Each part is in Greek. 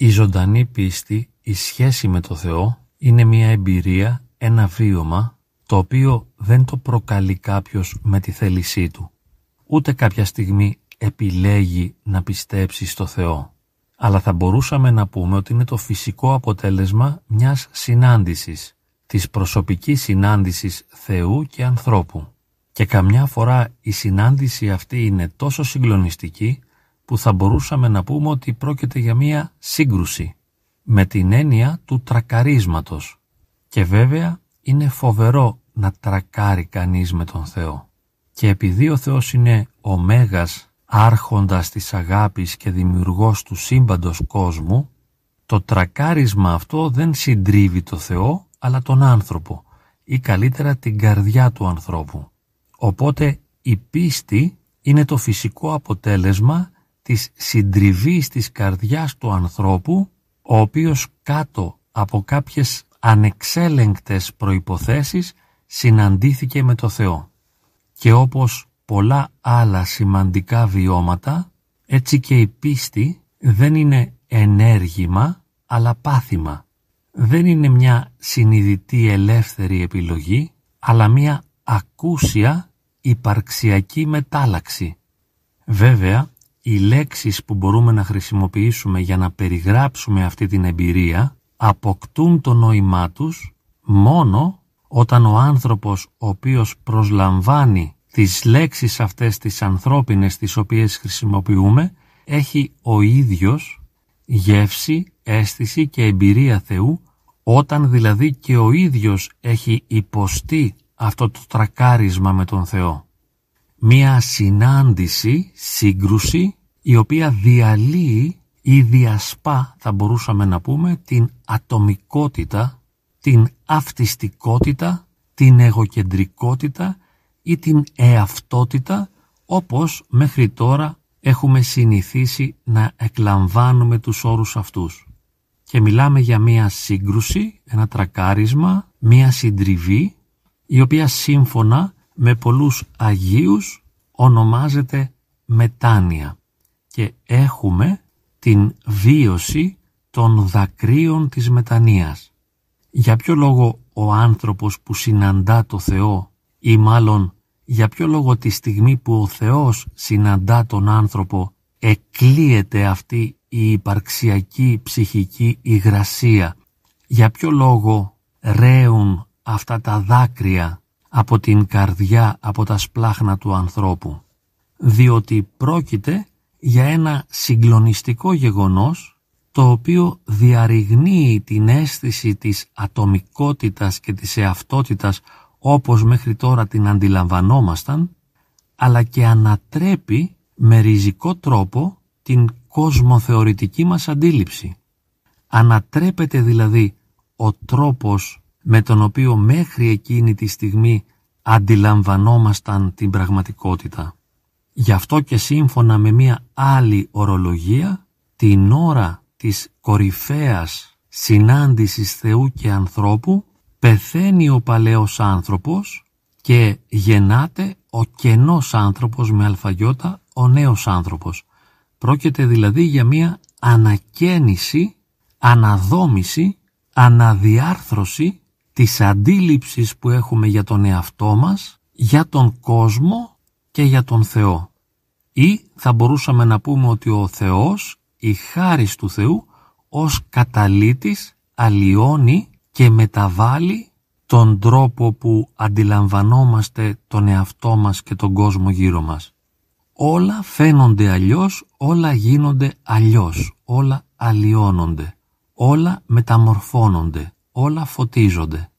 Η ζωντανή πίστη, η σχέση με το Θεό, είναι μια εμπειρία, ένα βίωμα, το οποίο δεν το προκαλεί κάποιος με τη θέλησή του. Ούτε κάποια στιγμή επιλέγει να πιστέψει στο Θεό. Αλλά θα μπορούσαμε να πούμε ότι είναι το φυσικό αποτέλεσμα μιας συνάντησης, της προσωπικής συνάντησης Θεού και ανθρώπου. Και καμιά φορά η συνάντηση αυτή είναι τόσο συγκλονιστική που θα μπορούσαμε να πούμε ότι πρόκειται για μία σύγκρουση με την έννοια του τρακαρίσματος. Και βέβαια είναι φοβερό να τρακάρει κανείς με τον Θεό. Και επειδή ο Θεός είναι ο Μέγας άρχοντας της αγάπης και δημιουργός του σύμπαντος κόσμου, το τρακάρισμα αυτό δεν συντρίβει το Θεό αλλά τον άνθρωπο ή καλύτερα την καρδιά του ανθρώπου. Οπότε η πίστη είναι το φυσικό αποτέλεσμα της συντριβής της καρδιάς του ανθρώπου, ο οποίος κάτω από κάποιες ανεξέλεγκτες προϋποθέσεις συναντήθηκε με το Θεό. Και όπως πολλά άλλα σημαντικά βιώματα, έτσι και η πίστη δεν είναι ενέργημα, αλλά πάθημα. Δεν είναι μια συνειδητή ελεύθερη επιλογή, αλλά μια ακούσια υπαρξιακή μετάλλαξη. Βέβαια, οι λέξεις που μπορούμε να χρησιμοποιήσουμε για να περιγράψουμε αυτή την εμπειρία αποκτούν το νόημά τους μόνο όταν ο άνθρωπος ο οποίος προσλαμβάνει τις λέξεις αυτές τις ανθρώπινες τις οποίες χρησιμοποιούμε έχει ο ίδιος γεύση, αίσθηση και εμπειρία Θεού όταν δηλαδή και ο ίδιος έχει υποστεί αυτό το τρακάρισμα με τον Θεό. Μία συνάντηση, σύγκρουση, η οποία διαλύει ή διασπά, θα μπορούσαμε να πούμε, την ατομικότητα, την αυτιστικότητα, την εγωκεντρικότητα ή την εαυτότητα, όπως μέχρι τώρα έχουμε συνηθίσει να εκλαμβάνουμε τους όρους αυτούς. Και μιλάμε για μία σύγκρουση, ένα τρακάρισμα, μία συντριβή, η οποία σύμφωνα με πολλούς Αγίους ονομάζεται μετάνοια και έχουμε την βίωση των δακρύων της μετανοίας. Για ποιο λόγο ο άνθρωπος που συναντά το Θεό ή μάλλον για ποιο λόγο τη στιγμή που ο Θεός συναντά τον άνθρωπο εκλείεται αυτή η υπαρξιακή ψυχική υγρασία; Για ποιο λόγο ρέουν αυτά τα δάκρυα από την καρδιά, από τα σπλάχνα του ανθρώπου; Διότι πρόκειται για ένα συγκλονιστικό γεγονός το οποίο διαρριγνύει την αίσθηση της ατομικότητας και της εαυτότητας όπως μέχρι τώρα την αντιλαμβανόμασταν, αλλά και ανατρέπει με ριζικό τρόπο την κοσμοθεωρητική μας αντίληψη. Ανατρέπεται δηλαδή ο τρόπος με τον οποίο μέχρι εκείνη τη στιγμή αντιλαμβανόμασταν την πραγματικότητα. Γι' αυτό και σύμφωνα με μία άλλη ορολογία, την ώρα της κορυφαίας συνάντησης Θεού και ανθρώπου, πεθαίνει ο παλαιός άνθρωπος και γεννάται ο κενός άνθρωπος με αλφαγιώτα, ο νέος άνθρωπος. Πρόκειται δηλαδή για μία ανακαίνιση, αναδόμηση, αναδιάρθρωση της αντίληψης που έχουμε για τον εαυτό μας, για τον κόσμο και για τον Θεό. Ή θα μπορούσαμε να πούμε ότι ο Θεός, η χάρις του Θεού, ως καταλήτης αλλοιώνει και μεταβάλλει τον τρόπο που αντιλαμβανόμαστε τον εαυτό μας και τον κόσμο γύρω μας. Όλα φαίνονται αλλιώς, όλα γίνονται αλλιώς, όλα αλλοιώνονται, όλα μεταμορφώνονται, όλα φωτίζονται.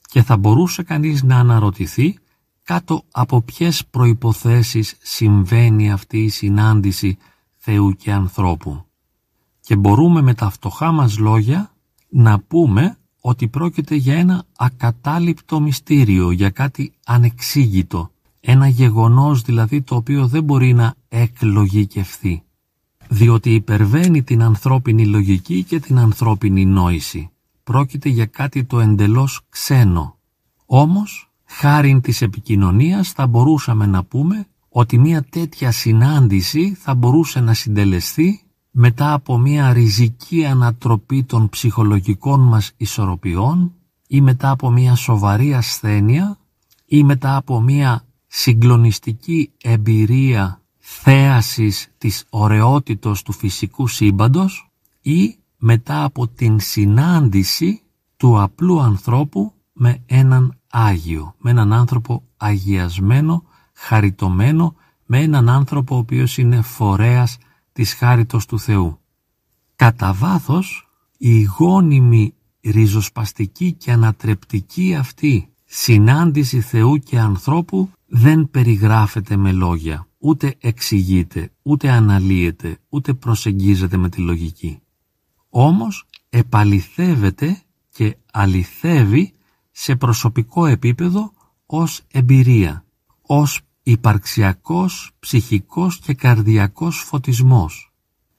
Και θα μπορούσε κανείς να αναρωτηθεί κάτω από ποιες προϋποθέσεις συμβαίνει αυτή η συνάντηση Θεού και ανθρώπου. Και μπορούμε με τα φτωχά μας λόγια να πούμε ότι πρόκειται για ένα ακατάληπτο μυστήριο, για κάτι ανεξήγητο, ένα γεγονός δηλαδή το οποίο δεν μπορεί να εκλογικευθεί, διότι υπερβαίνει την ανθρώπινη λογική και την ανθρώπινη νόηση. Πρόκειται για κάτι το εντελώς ξένο. Όμως, χάριν της επικοινωνίας θα μπορούσαμε να πούμε ότι μια τέτοια συνάντηση θα μπορούσε να συντελεστεί μετά από μια ριζική ανατροπή των ψυχολογικών μας ισορροπιών ή μετά από μια σοβαρή ασθένεια ή μετά από μια συγκλονιστική εμπειρία θέασης της ωραιότητος του φυσικού σύμπαντος ή μετά από την συνάντηση του απλού ανθρώπου με έναν Άγιο, με έναν άνθρωπο αγιασμένο, χαριτωμένο, με έναν άνθρωπο ο οποίος είναι φορέας της χάριτος του Θεού. Κατά βάθος, η γόνιμη ριζοσπαστική και ανατρεπτική αυτή συνάντηση Θεού και ανθρώπου δεν περιγράφεται με λόγια, ούτε εξηγείται, ούτε αναλύεται, ούτε προσεγγίζεται με τη λογική. Όμως επαληθεύεται και αληθεύει σε προσωπικό επίπεδο ως εμπειρία, ως υπαρξιακός, ψυχικός και καρδιακός φωτισμός.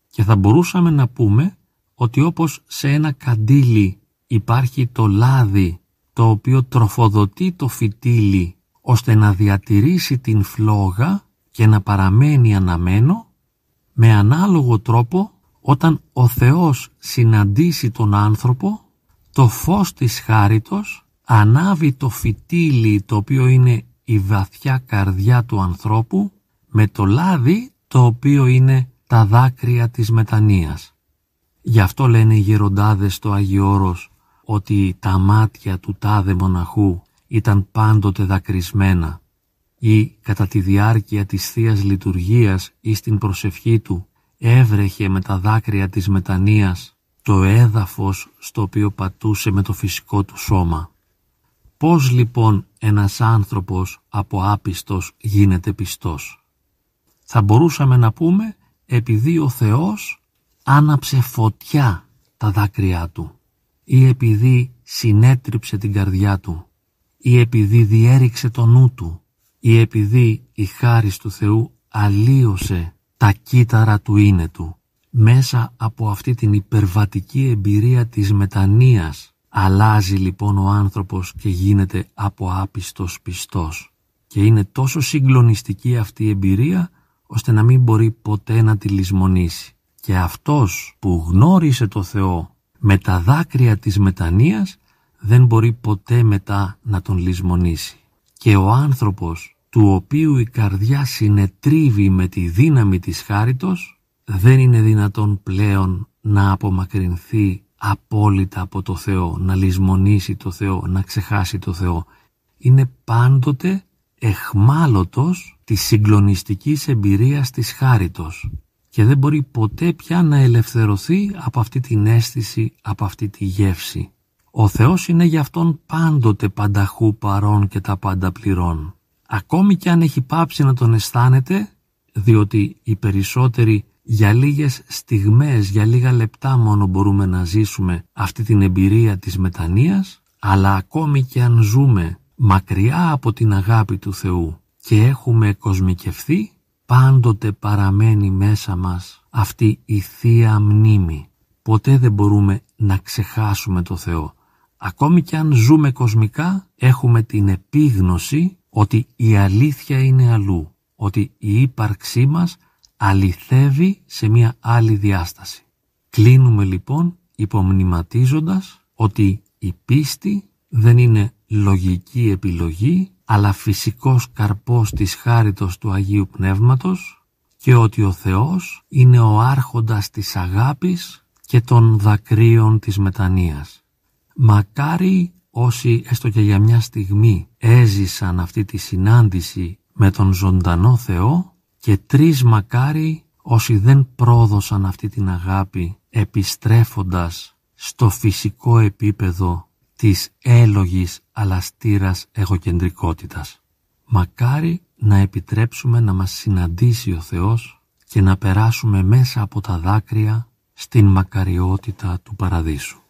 Και θα μπορούσαμε να πούμε ότι όπως σε ένα καντήλι υπάρχει το λάδι το οποίο τροφοδοτεί το φυτίλι ώστε να διατηρήσει την φλόγα και να παραμένει αναμένο, με ανάλογο τρόπο όταν ο Θεός συναντήσει τον άνθρωπο, το φως της χάριτος ανάβει το φυτίλι το οποίο είναι η βαθιά καρδιά του ανθρώπου με το λάδι το οποίο είναι τα δάκρυα της μετανοίας. Γι' αυτό λένε οι γεροντάδες στο Αγιώρος ότι τα μάτια του τάδε μοναχού ήταν πάντοτε δακρυσμένα ή κατά τη διάρκεια της θείας Λειτουργίας ή στην προσευχή του έβρεχε με τα δάκρυα της μετανοίας το έδαφος στο οποίο πατούσε με το φυσικό του σώμα. Πώς λοιπόν ένας άνθρωπος από άπιστος γίνεται πιστός; Θα μπορούσαμε να πούμε επειδή ο Θεός άναψε φωτιά τα δάκρυά του ή επειδή συνέτριψε την καρδιά του ή επειδή διέριξε το νου του ή επειδή η χάρις του Θεού αλλίωσε τα κύτταρα του είναι του μέσα από αυτή την υπερβατική εμπειρία της μετανοίας Αλλάζει λοιπόν ο άνθρωπος και γίνεται από άπιστος πιστός και είναι τόσο συγκλονιστική αυτή η εμπειρία ώστε να μην μπορεί ποτέ να τη λησμονήσει. Και αυτός που γνώρισε το Θεό με τα δάκρυα της μετανοίας δεν μπορεί ποτέ μετά να τον λησμονήσει. Και ο άνθρωπος του οποίου η καρδιά συνετρίβει με τη δύναμη της χάριτος δεν είναι δυνατόν πλέον να απομακρυνθεί απόλυτα από το Θεό, να λησμονήσει το Θεό, να ξεχάσει το Θεό. Είναι πάντοτε εχμάλωτος της συγκλονιστικής εμπειρίας της χάριτος και δεν μπορεί ποτέ πια να ελευθερωθεί από αυτή την αίσθηση, από αυτή τη γεύση. Ο Θεός είναι για αυτόν πάντοτε πανταχού παρών και τα πάντα πληρών. Ακόμη και αν έχει πάψει να τον αισθάνεται, διότι οι περισσότεροι για λίγες στιγμές, για λίγα λεπτά μόνο μπορούμε να ζήσουμε αυτή την εμπειρία της μετανοίας, αλλά ακόμη και αν ζούμε μακριά από την αγάπη του Θεού και έχουμε κοσμικευθεί, πάντοτε παραμένει μέσα μας αυτή η Θεία Μνήμη. Ποτέ δεν μπορούμε να ξεχάσουμε το Θεό. Ακόμη και αν ζούμε κοσμικά, έχουμε την επίγνωση ότι η αλήθεια είναι αλλού, ότι η ύπαρξή μας αληθεύει σε μια άλλη διάσταση. Κλείνουμε λοιπόν υπομνηματίζοντας ότι η πίστη δεν είναι λογική επιλογή αλλά φυσικός καρπός της χάριτος του Αγίου Πνεύματος και ότι ο Θεός είναι ο άρχοντας της αγάπης και των δακρύων της μετανοίας. Μακάρι όσοι έστω και για μια στιγμή έζησαν αυτή τη συνάντηση με τον ζωντανό Θεό και τρεις μακάρι όσοι δεν πρόδωσαν αυτή την αγάπη επιστρέφοντας στο φυσικό επίπεδο της έλογης αλαστήρας εγωκεντρικότητας. Μακάρι να επιτρέψουμε να μας συναντήσει ο Θεός και να περάσουμε μέσα από τα δάκρυα στην μακαριότητα του Παραδείσου.